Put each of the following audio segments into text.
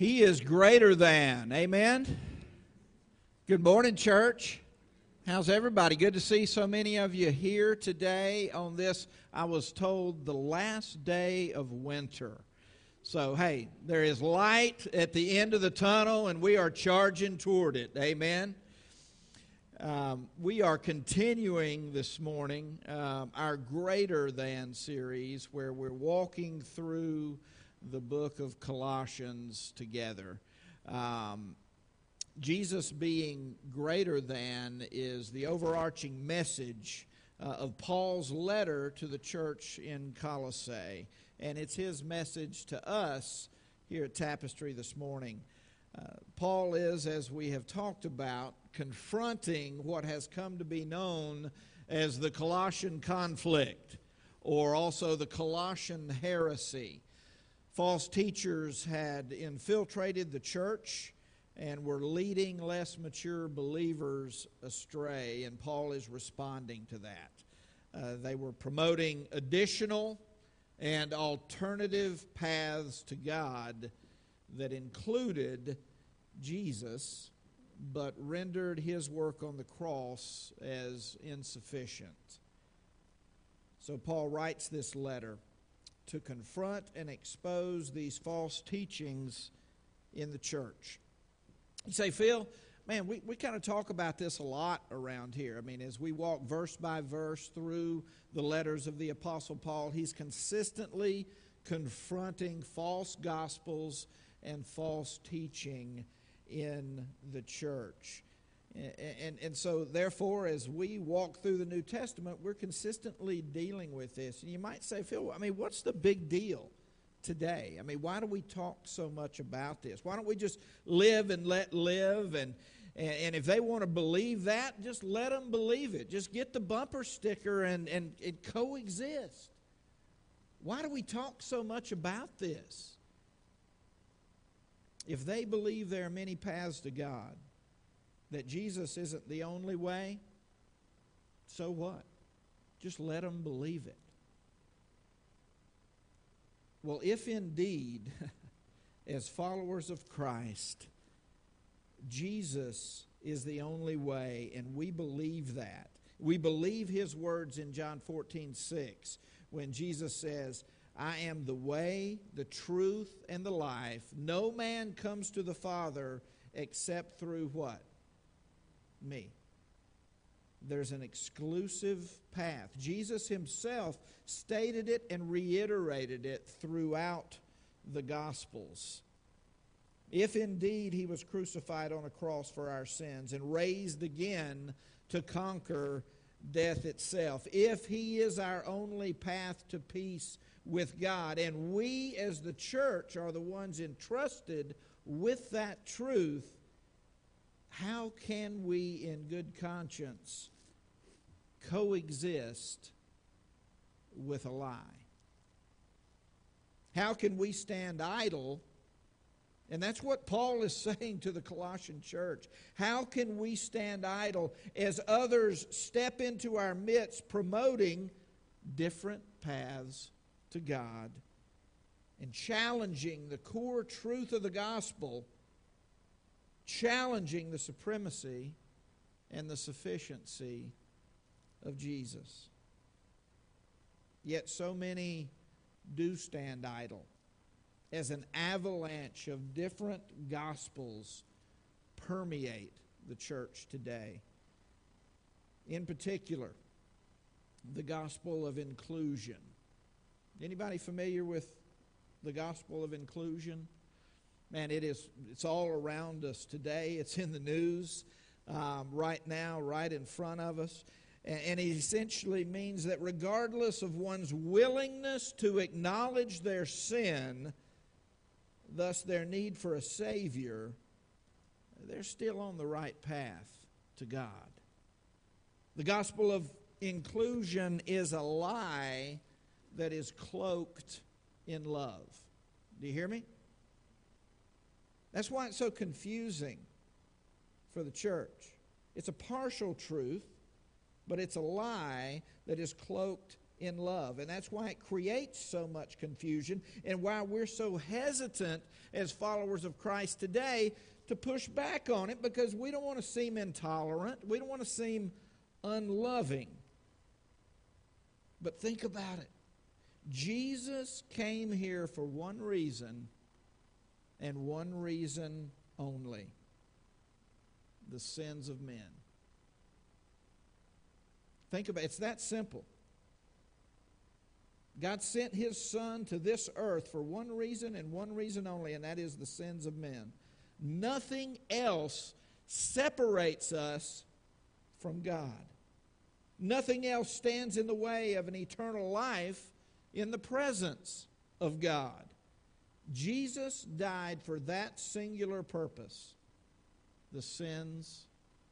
He is greater than. Amen. Good morning, church. How's everybody? Good to see so many of you here today on this, I was told, the last day of winter. So, hey, there is light at the end of the tunnel, and we are charging toward it. Amen. Um, we are continuing this morning um, our Greater Than series where we're walking through the book of Colossians together. Um, Jesus being greater than is the overarching message uh, of Paul's letter to the church in Colossae, and it's his message to us here at Tapestry this morning. Uh, Paul is, as we have talked about, confronting what has come to be known as the Colossian conflict, or also the Colossian heresy. False teachers had infiltrated the church and were leading less mature believers astray, and Paul is responding to that. Uh, they were promoting additional and alternative paths to God that included Jesus, but rendered his work on the cross as insufficient. So Paul writes this letter to confront and expose these false teachings in the church. You say, Phil, man, we, we kind of talk about this a lot around here. I mean, as we walk verse by verse through the letters of the Apostle Paul, he's consistently confronting false gospels and false teaching in the church. And, and so, therefore, as we walk through the New Testament, we're consistently dealing with this. And you might say, Phil, I mean, what's the big deal today? I mean, why do we talk so much about this? Why don't we just live and let live? And, and, and if they want to believe that, just let them believe it. Just get the bumper sticker and, and, and coexist. Why do we talk so much about this? If they believe there are many paths to God, that Jesus isn't the only way, so what? Just let them believe it. Well, if indeed, as followers of Christ, Jesus is the only way, and we believe that. We believe his words in John 14, 6, when Jesus says, I am the way, the truth, and the life. No man comes to the Father except through what? Me. There's an exclusive path. Jesus himself stated it and reiterated it throughout the Gospels. If indeed he was crucified on a cross for our sins and raised again to conquer death itself, if he is our only path to peace with God, and we as the church are the ones entrusted with that truth, how can we, in good conscience, coexist with a lie? How can we stand idle? And that's what Paul is saying to the Colossian church. How can we stand idle as others step into our midst promoting different paths to God and challenging the core truth of the gospel? Challenging the supremacy and the sufficiency of Jesus. Yet so many do stand idle as an avalanche of different gospels permeate the church today. In particular, the gospel of inclusion. Anybody familiar with the gospel of inclusion? Man, it is, it's all around us today. It's in the news um, right now, right in front of us. And, and it essentially means that regardless of one's willingness to acknowledge their sin, thus their need for a Savior, they're still on the right path to God. The gospel of inclusion is a lie that is cloaked in love. Do you hear me? That's why it's so confusing for the church. It's a partial truth, but it's a lie that is cloaked in love. And that's why it creates so much confusion and why we're so hesitant as followers of Christ today to push back on it because we don't want to seem intolerant. We don't want to seem unloving. But think about it Jesus came here for one reason and one reason only the sins of men. Think about it. It's that simple. God sent his son to this earth for one reason and one reason only, and that is the sins of men. Nothing else separates us from God. Nothing else stands in the way of an eternal life in the presence of God. Jesus died for that singular purpose the sins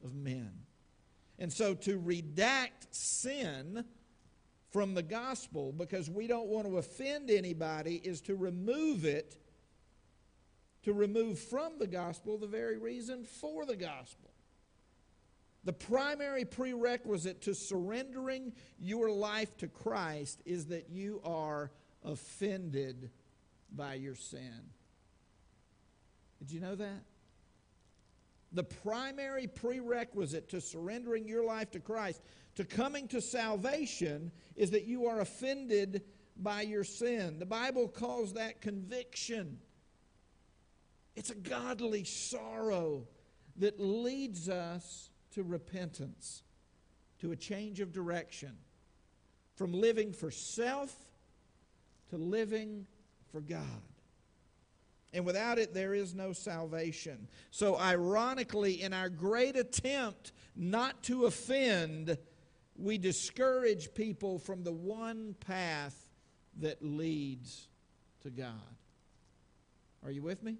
of men. And so to redact sin from the gospel because we don't want to offend anybody is to remove it, to remove from the gospel the very reason for the gospel. The primary prerequisite to surrendering your life to Christ is that you are offended by your sin. Did you know that? The primary prerequisite to surrendering your life to Christ, to coming to salvation, is that you are offended by your sin. The Bible calls that conviction. It's a godly sorrow that leads us to repentance, to a change of direction, from living for self to living for God. And without it, there is no salvation. So, ironically, in our great attempt not to offend, we discourage people from the one path that leads to God. Are you with me?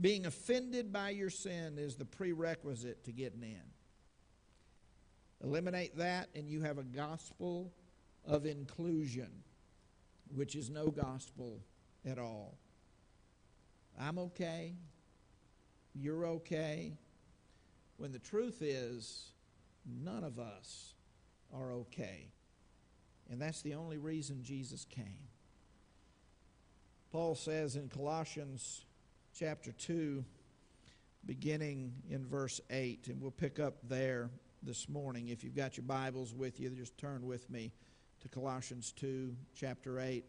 Being offended by your sin is the prerequisite to getting in. Eliminate that, and you have a gospel of inclusion, which is no gospel at all. I'm okay. You're okay. When the truth is, none of us are okay. And that's the only reason Jesus came. Paul says in Colossians chapter 2, beginning in verse 8, and we'll pick up there this morning. If you've got your Bibles with you, just turn with me to Colossians 2, chapter 8.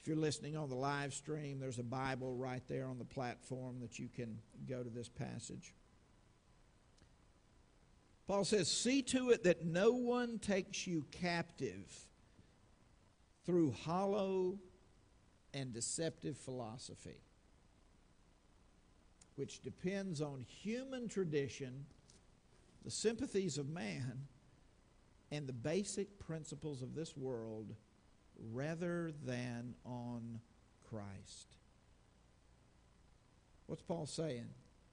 If you're listening on the live stream, there's a Bible right there on the platform that you can go to this passage. Paul says, See to it that no one takes you captive through hollow and deceptive philosophy which depends on human tradition, the sympathies of man, and the basic principles of this world rather than on Christ. What's Paul saying?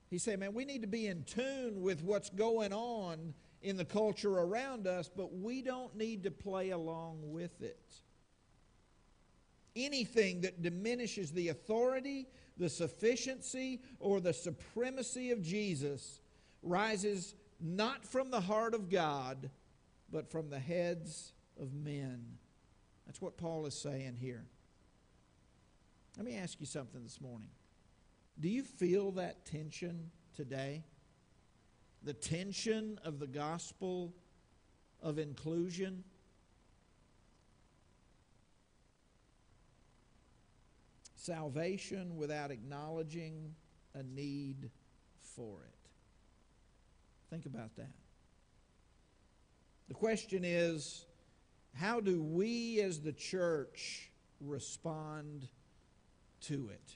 He's saying, man, we need to be in tune with what's going on in the culture around us, but we don't need to play along with it. Anything that diminishes the authority the sufficiency or the supremacy of Jesus rises not from the heart of God, but from the heads of men. That's what Paul is saying here. Let me ask you something this morning. Do you feel that tension today? The tension of the gospel of inclusion? salvation without acknowledging a need for it. Think about that. The question is how do we as the church respond to it?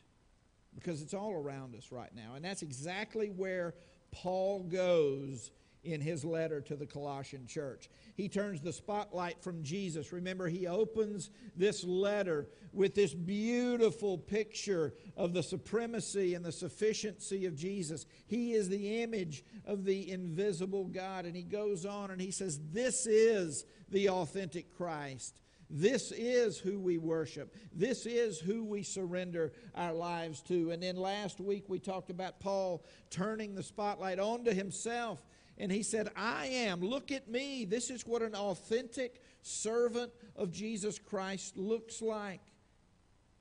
Because it's all around us right now. And that's exactly where Paul goes in his letter to the Colossian church. He turns the spotlight from Jesus. Remember, he opens this letter with this beautiful picture of the supremacy and the sufficiency of Jesus. He is the image of the invisible God. And he goes on and he says, This is the authentic Christ. This is who we worship. This is who we surrender our lives to. And then last week we talked about Paul turning the spotlight onto himself And he said, I am. Look at me. This is what an authentic servant of Jesus Christ looks like.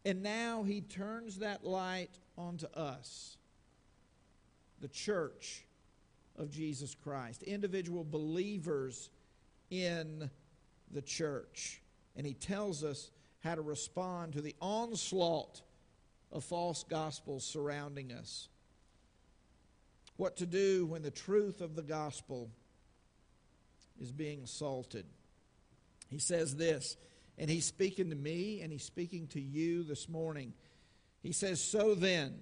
And now he turns that light onto us, the church of Jesus Christ, individual believers in the church. And he tells us how to respond to the onslaught of false gospels surrounding us. What to do when the truth of the gospel is being assaulted. He says this, and he's speaking to me and he's speaking to you this morning. He says, So then,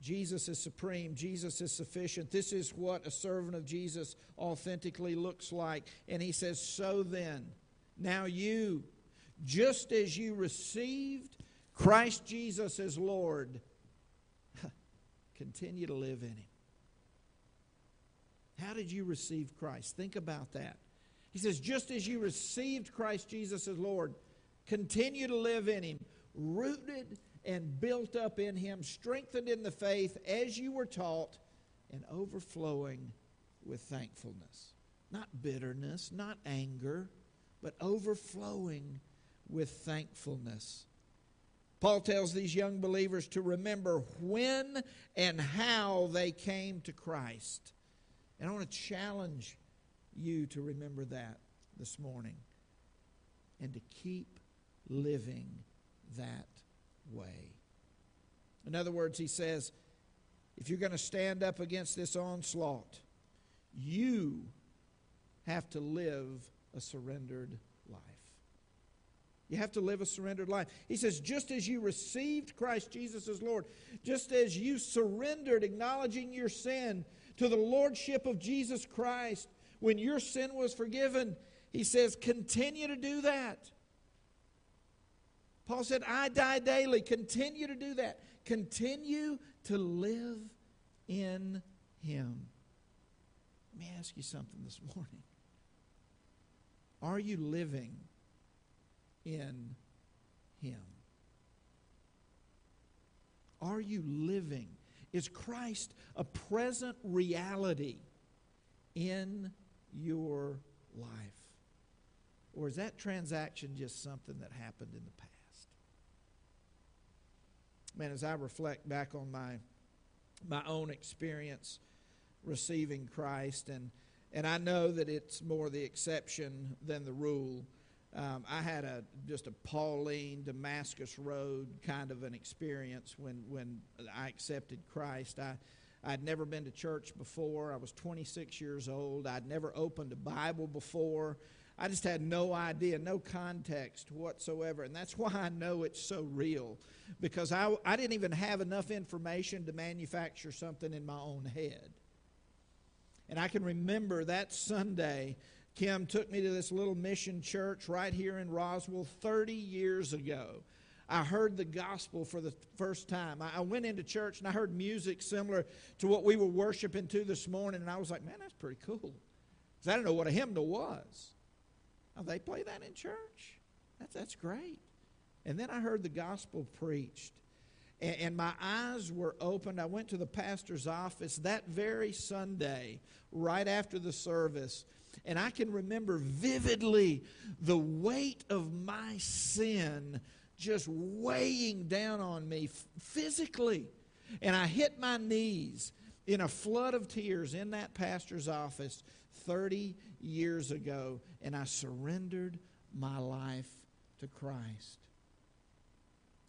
Jesus is supreme. Jesus is sufficient. This is what a servant of Jesus authentically looks like. And he says, So then, now you, just as you received Christ Jesus as Lord, continue to live in him. How did you receive Christ? Think about that. He says, just as you received Christ Jesus as Lord, continue to live in him, rooted and built up in him, strengthened in the faith as you were taught, and overflowing with thankfulness. Not bitterness, not anger, but overflowing with thankfulness. Paul tells these young believers to remember when and how they came to Christ. And I want to challenge you to remember that this morning and to keep living that way. In other words, he says, if you're going to stand up against this onslaught, you have to live a surrendered. You have to live a surrendered life. He says, just as you received Christ Jesus as Lord, just as you surrendered, acknowledging your sin to the Lordship of Jesus Christ when your sin was forgiven, he says, continue to do that. Paul said, I die daily. Continue to do that. Continue to live in Him. Let me ask you something this morning. Are you living in Him? Are you living? Is Christ a present reality in your life? Or is that transaction just something that happened in the past? Man, as I reflect back on my my own experience receiving Christ and and I know that it's more the exception than the rule. Um, I had a just a Pauline Damascus Road kind of an experience when when I accepted Christ. I I'd never been to church before. I was 26 years old. I'd never opened a Bible before. I just had no idea, no context whatsoever. And that's why I know it's so real, because I, I didn't even have enough information to manufacture something in my own head. And I can remember that Sunday, Kim took me to this little mission church right here in Roswell 30 years ago. I heard the gospel for the first time. I went into church and I heard music similar to what we were worshiping to this morning, and I was like, man, that's pretty cool. Because I didn't know what a hymnal was. Oh, they play that in church? That's, that's great. And then I heard the gospel preached. And, and my eyes were opened. I went to the pastor's office that very Sunday, right after the service. And I can remember vividly the weight of my sin just weighing down on me physically. And I hit my knees in a flood of tears in that pastor's office 30 years ago, and I surrendered my life to Christ.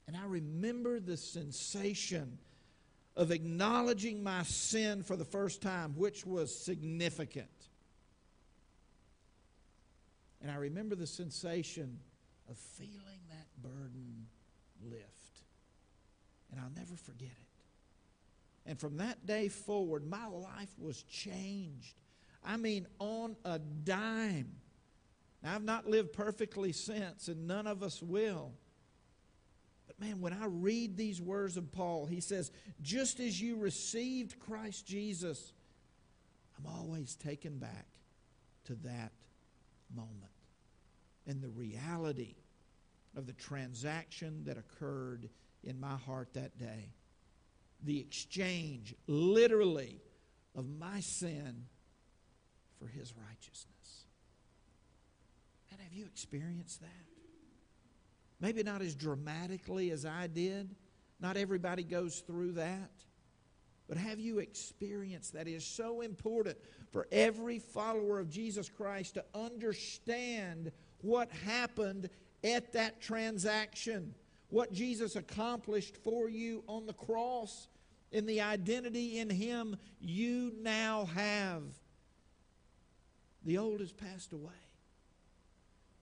And I remember the sensation of acknowledging my sin for the first time, which was significant. And I remember the sensation of feeling that burden lift. And I'll never forget it. And from that day forward, my life was changed. I mean, on a dime. Now, I've not lived perfectly since, and none of us will. But man, when I read these words of Paul, he says, just as you received Christ Jesus, I'm always taken back to that moment and the reality of the transaction that occurred in my heart that day. The exchange, literally, of my sin for his righteousness. And have you experienced that? Maybe not as dramatically as I did. Not everybody goes through that. But have you experienced that? It is so important for every follower of Jesus Christ to understand what happened at that transaction, what Jesus accomplished for you on the cross, in the identity in Him you now have. The old has passed away,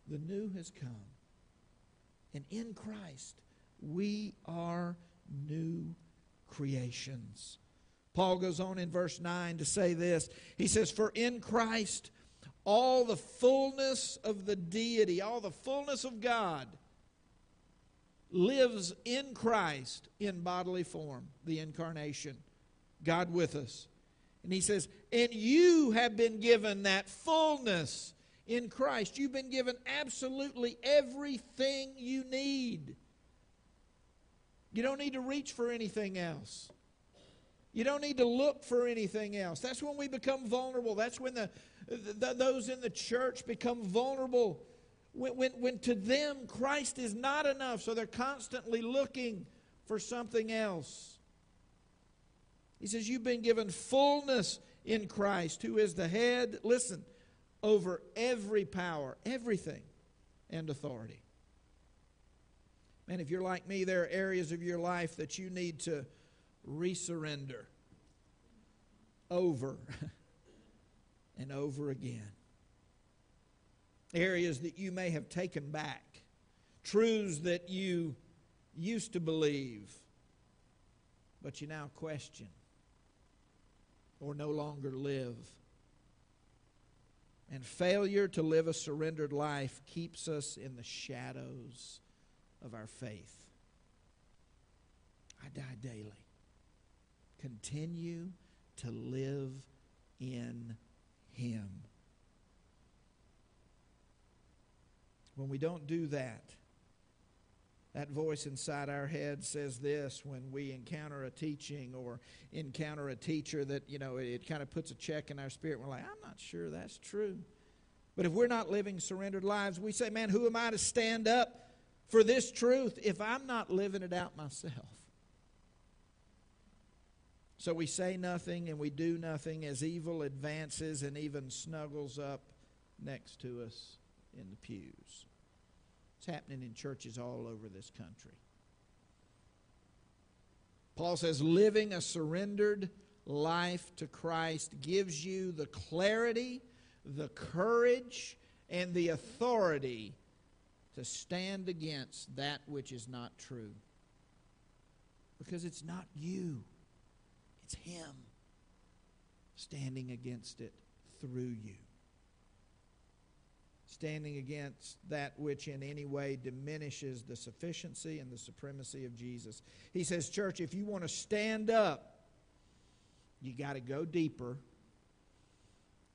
the new has come. And in Christ, we are new creations. Paul goes on in verse 9 to say this. He says, For in Christ all the fullness of the deity, all the fullness of God lives in Christ in bodily form, the incarnation, God with us. And he says, And you have been given that fullness in Christ. You've been given absolutely everything you need. You don't need to reach for anything else. You don't need to look for anything else. That's when we become vulnerable. That's when the, the those in the church become vulnerable. When, when, when to them Christ is not enough, so they're constantly looking for something else. He says, You've been given fullness in Christ, who is the head, listen, over every power, everything, and authority. Man, if you're like me, there are areas of your life that you need to resurrender over and over again. Areas that you may have taken back, truths that you used to believe, but you now question or no longer live. And failure to live a surrendered life keeps us in the shadows of our faith. I die daily. Continue to live in Him. When we don't do that, that voice inside our head says this when we encounter a teaching or encounter a teacher that, you know, it, it kind of puts a check in our spirit. We're like, I'm not sure that's true. But if we're not living surrendered lives, we say, man, who am I to stand up for this truth if I'm not living it out myself? So we say nothing and we do nothing as evil advances and even snuggles up next to us in the pews. It's happening in churches all over this country. Paul says, living a surrendered life to Christ gives you the clarity, the courage, and the authority to stand against that which is not true. Because it's not you. It's Him standing against it through you. Standing against that which in any way diminishes the sufficiency and the supremacy of Jesus. He says, Church, if you want to stand up, you got to go deeper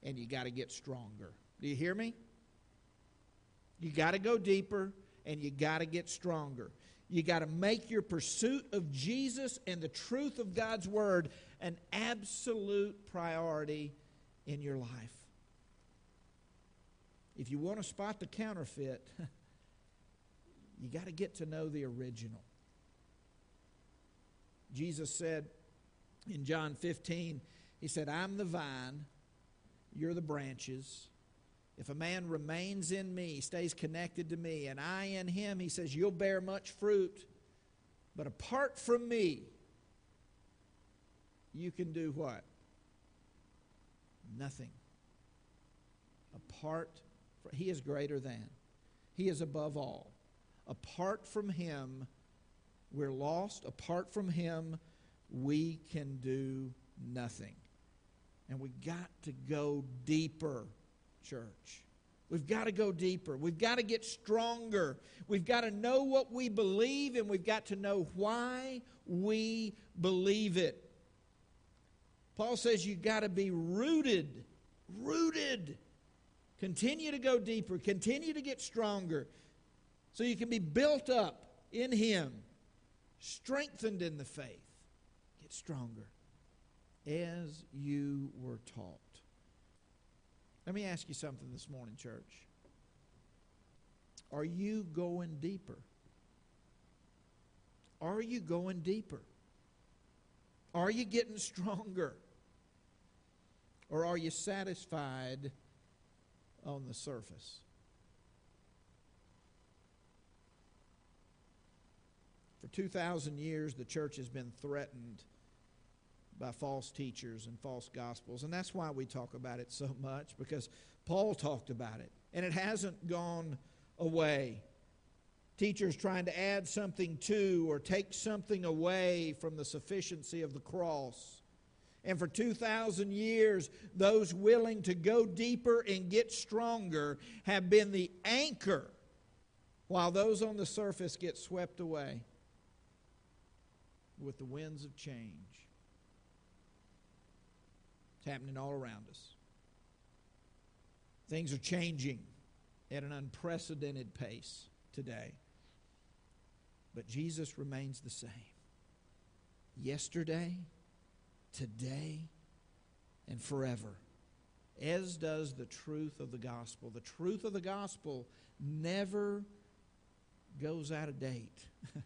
and you got to get stronger. Do you hear me? You got to go deeper and you got to get stronger. You got to make your pursuit of Jesus and the truth of God's Word an absolute priority in your life. If you want to spot the counterfeit, you got to get to know the original. Jesus said in John 15, He said, I'm the vine, you're the branches. If a man remains in me, stays connected to me, and I in him, he says, you'll bear much fruit. But apart from me, you can do what? Nothing. Apart from, he is greater than. He is above all. Apart from him, we're lost. Apart from him, we can do nothing. And we got to go deeper church. We've got to go deeper. We've got to get stronger. We've got to know what we believe and we've got to know why we believe it. Paul says you've got to be rooted, rooted. Continue to go deeper, continue to get stronger so you can be built up in Him, strengthened in the faith. Get stronger. as you were taught. Let me ask you something this morning, church. Are you going deeper? Are you going deeper? Are you getting stronger? Or are you satisfied on the surface? For 2,000 years, the church has been threatened by false teachers and false gospels. And that's why we talk about it so much, because Paul talked about it. And it hasn't gone away. Teachers trying to add something to or take something away from the sufficiency of the cross. And for 2,000 years, those willing to go deeper and get stronger have been the anchor, while those on the surface get swept away with the winds of change. It's happening all around us. Things are changing at an unprecedented pace today. But Jesus remains the same. Yesterday, today, and forever. As does the truth of the gospel. The truth of the gospel never goes out of date.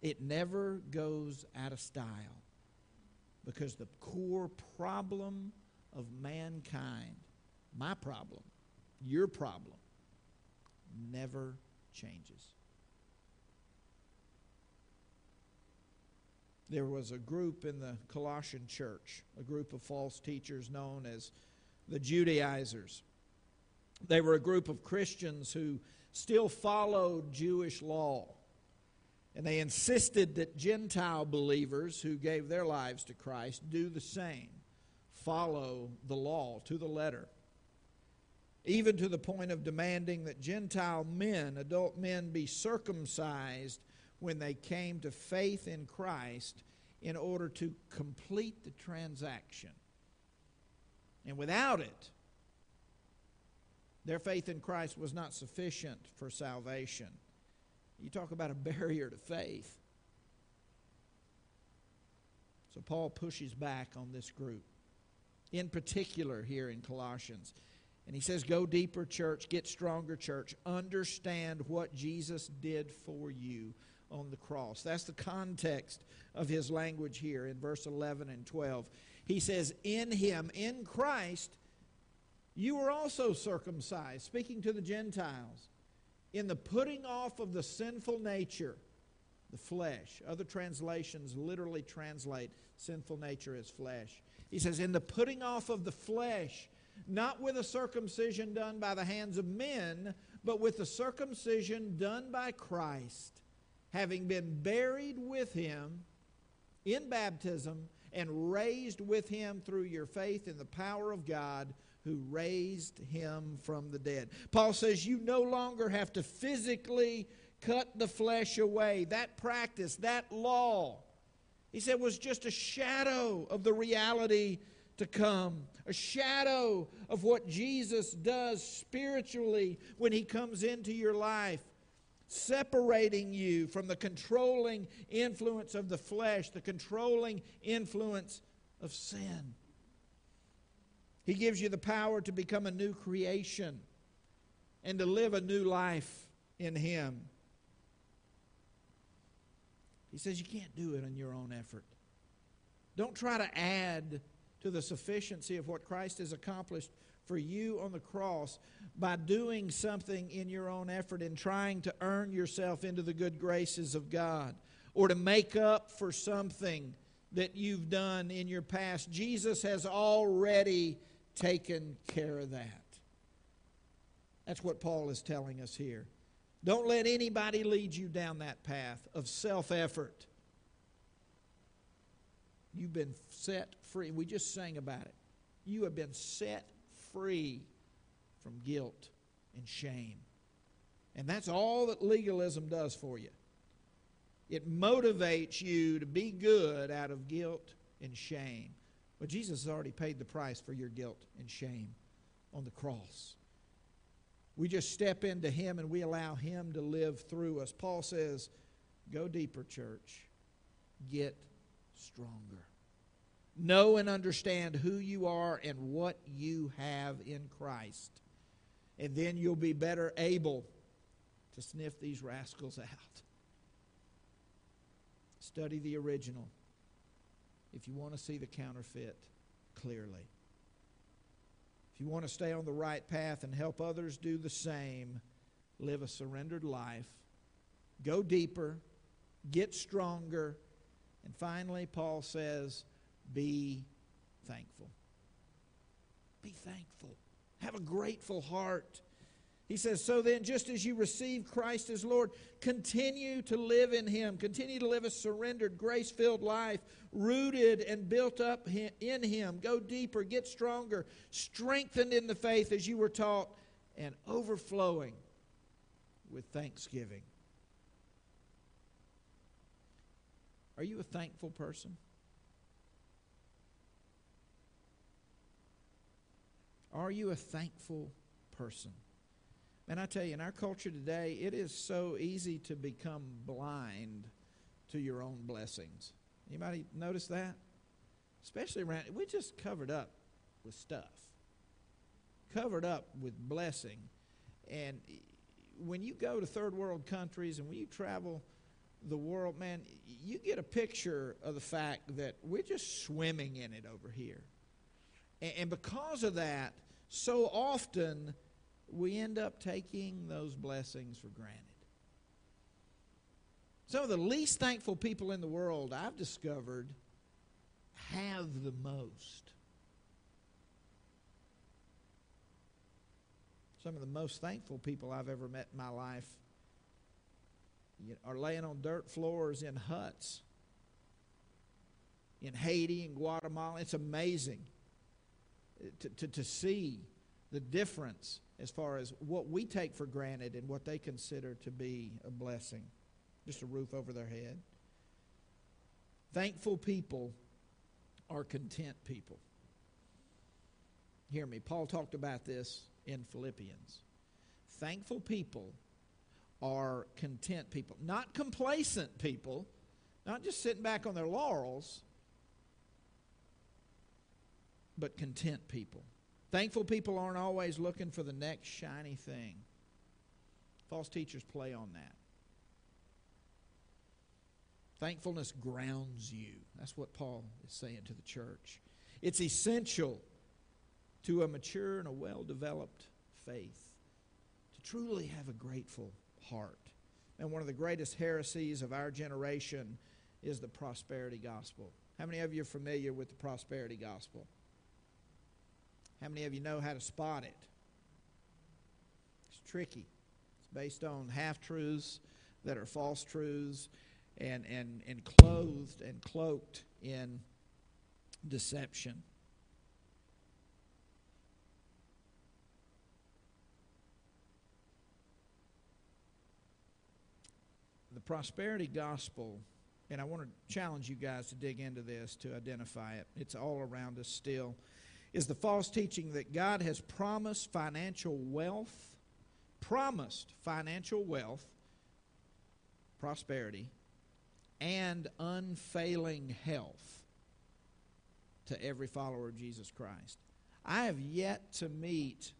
it never goes out of style. Because the core problem of mankind, my problem, your problem, never changes. There was a group in the Colossian church, a group of false teachers known as the Judaizers. They were a group of Christians who still followed Jewish law. And they insisted that Gentile believers who gave their lives to Christ do the same, follow the law to the letter. Even to the point of demanding that Gentile men, adult men, be circumcised when they came to faith in Christ in order to complete the transaction. And without it, their faith in Christ was not sufficient for salvation. You talk about a barrier to faith. So Paul pushes back on this group, in particular here in Colossians. And he says, Go deeper, church, get stronger, church. Understand what Jesus did for you on the cross. That's the context of his language here in verse 11 and 12. He says, In him, in Christ, you were also circumcised, speaking to the Gentiles in the putting off of the sinful nature, the flesh. Other translations literally translate sinful nature as flesh. He says, in the putting off of the flesh, not with a circumcision done by the hands of men, but with the circumcision done by Christ, having been buried with him in baptism and raised with him through your faith in the power of God who raised him from the dead. Paul says you no longer have to physically cut the flesh away. That practice, that law, he said, was just a shadow of the reality to come, a shadow of what Jesus does spiritually when he comes into your life. Separating you from the controlling influence of the flesh, the controlling influence of sin. He gives you the power to become a new creation and to live a new life in Him. He says you can't do it on your own effort. Don't try to add to the sufficiency of what Christ has accomplished for you on the cross by doing something in your own effort and trying to earn yourself into the good graces of God or to make up for something that you've done in your past. Jesus has already taken care of that. That's what Paul is telling us here. Don't let anybody lead you down that path of self effort. You've been set free. We just sang about it. You have been set free from guilt and shame. And that's all that legalism does for you. It motivates you to be good out of guilt and shame. But Jesus has already paid the price for your guilt and shame on the cross. We just step into Him and we allow Him to live through us. Paul says, Go deeper, church. Get stronger. Know and understand who you are and what you have in Christ. And then you'll be better able to sniff these rascals out. Study the original if you want to see the counterfeit clearly. If you want to stay on the right path and help others do the same, live a surrendered life, go deeper, get stronger, and finally, Paul says, be thankful. Be thankful. Have a grateful heart. He says, So then, just as you receive Christ as Lord, continue to live in Him. Continue to live a surrendered, grace filled life, rooted and built up in Him. Go deeper, get stronger, strengthened in the faith as you were taught, and overflowing with thanksgiving. Are you a thankful person? Are you a thankful person? And I tell you, in our culture today, it is so easy to become blind to your own blessings. Anybody notice that? Especially around, we just covered up with stuff, covered up with blessing. And when you go to third world countries and when you travel the world, man, you get a picture of the fact that we're just swimming in it over here. And, because of that, so often we end up taking those blessings for granted. Some of the least thankful people in the world I've discovered have the most. Some of the most thankful people I've ever met in my life are laying on dirt floors in huts in Haiti and Guatemala. It's amazing to, to, to see the difference as far as what we take for granted and what they consider to be a blessing just a roof over their head. Thankful people are content people. Hear me. Paul talked about this in Philippians. Thankful people are content people, not complacent people, not just sitting back on their laurels, but content people. Thankful people aren't always looking for the next shiny thing. False teachers play on that. Thankfulness grounds you. That's what Paul is saying to the church. It's essential to a mature and a well developed faith to truly have a grateful heart. And one of the greatest heresies of our generation is the prosperity gospel. How many of you are familiar with the prosperity gospel? How many of you know how to spot it? It's tricky. It's based on half truths that are false truths and, and, and clothed and cloaked in deception. The prosperity gospel, and I want to challenge you guys to dig into this to identify it. It's all around us still is the false teaching that God has promised financial wealth, promised financial wealth, prosperity, and unfailing health to every follower of Jesus Christ. I have yet to meet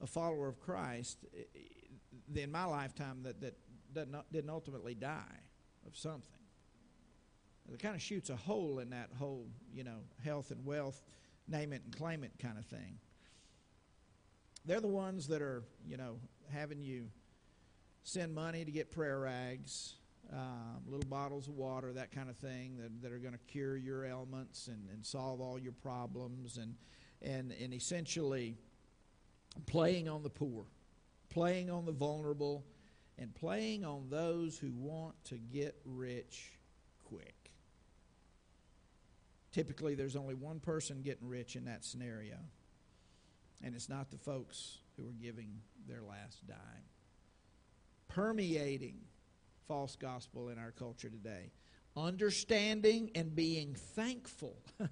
a follower of Christ eh, eh, in my lifetime that, that didn't ultimately die of something. It kind of shoots a hole in that whole, you know, health and wealth name it and claim it kind of thing. They're the ones that are, you know, having you send money to get prayer rags, um, little bottles of water, that kind of thing, that, that are going to cure your ailments and, and solve all your problems, and, and, and essentially playing on the poor, playing on the vulnerable, and playing on those who want to get rich quick. Typically, there's only one person getting rich in that scenario, and it's not the folks who are giving their last dime. Permeating false gospel in our culture today. Understanding and being thankful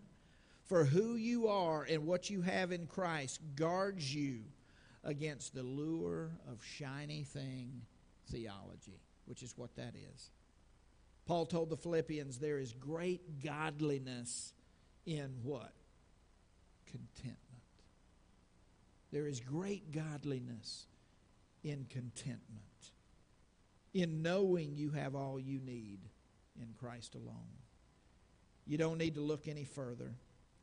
for who you are and what you have in Christ guards you against the lure of shiny thing theology, which is what that is. Paul told the Philippians, There is great godliness in what? Contentment. There is great godliness in contentment, in knowing you have all you need in Christ alone. You don't need to look any further.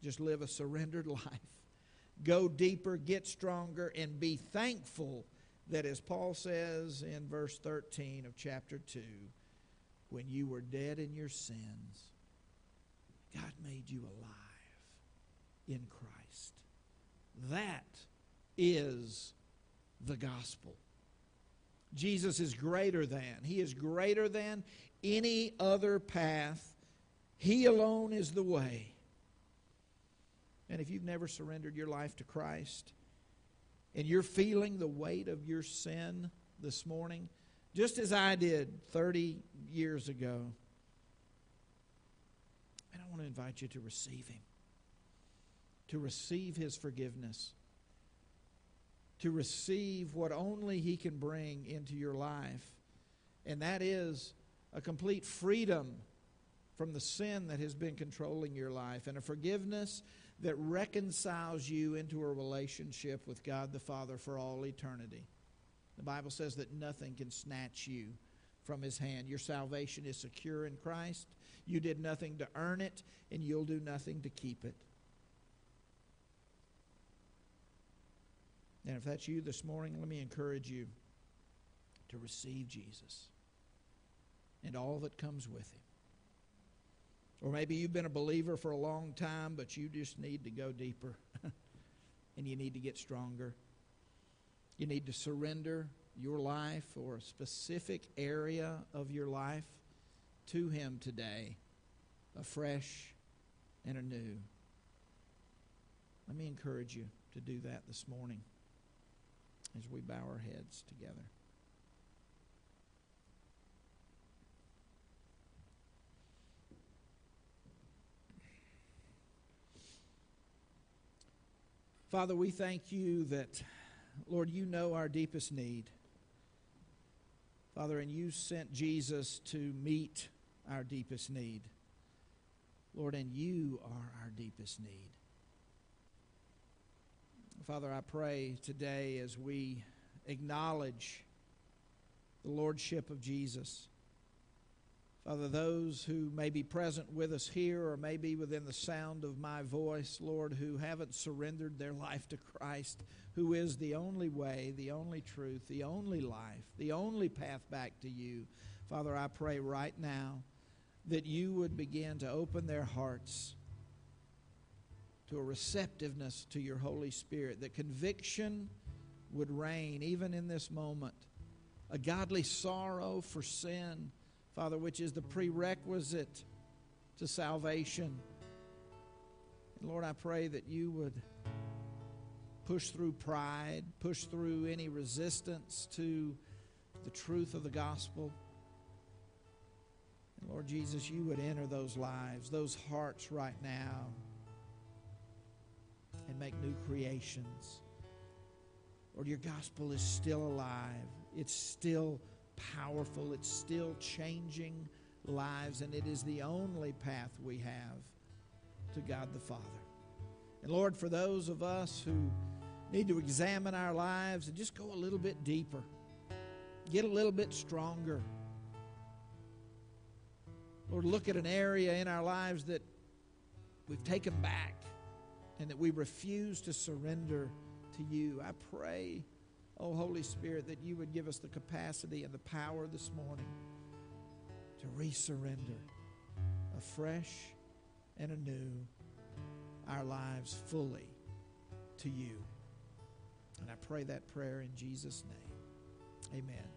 Just live a surrendered life. Go deeper, get stronger, and be thankful that, as Paul says in verse 13 of chapter 2, when you were dead in your sins, God made you alive in Christ. That is the gospel. Jesus is greater than. He is greater than any other path. He alone is the way. And if you've never surrendered your life to Christ and you're feeling the weight of your sin this morning, just as I did 30 years ago, and I want to invite you to receive Him, to receive His forgiveness, to receive what only He can bring into your life, and that is a complete freedom from the sin that has been controlling your life and a forgiveness that reconciles you into a relationship with God the Father for all eternity. The Bible says that nothing can snatch you from His hand. Your salvation is secure in Christ. You did nothing to earn it, and you'll do nothing to keep it. And if that's you this morning, let me encourage you to receive Jesus and all that comes with him. Or maybe you've been a believer for a long time, but you just need to go deeper and you need to get stronger. You need to surrender your life or a specific area of your life to Him today, afresh and anew. Let me encourage you to do that this morning as we bow our heads together. Father, we thank you that, Lord, you know our deepest need. Father, and you sent Jesus to meet our deepest need. Lord, and you are our deepest need. Father, I pray today as we acknowledge the Lordship of Jesus Father, those who may be present with us here or may be within the sound of my voice, Lord, who haven't surrendered their life to Christ, who is the only way, the only truth, the only life, the only path back to you, Father, I pray right now that you would begin to open their hearts to a receptiveness to your Holy Spirit, that conviction would reign even in this moment, a godly sorrow for sin Father, which is the prerequisite to salvation. And Lord, I pray that you would push through pride, push through any resistance to the truth of the gospel. And Lord Jesus, you would enter those lives, those hearts right now, and make new creations. Lord, your gospel is still alive. It's still powerful. It's still changing lives, and it is the only path we have to God the Father. And Lord, for those of us who need to examine our lives and just go a little bit deeper, get a little bit stronger. Lord, look at an area in our lives that we've taken back and that we refuse to surrender to you. I pray Oh, Holy Spirit, that you would give us the capacity and the power this morning to resurrender afresh and anew our lives fully to you. And I pray that prayer in Jesus' name. Amen.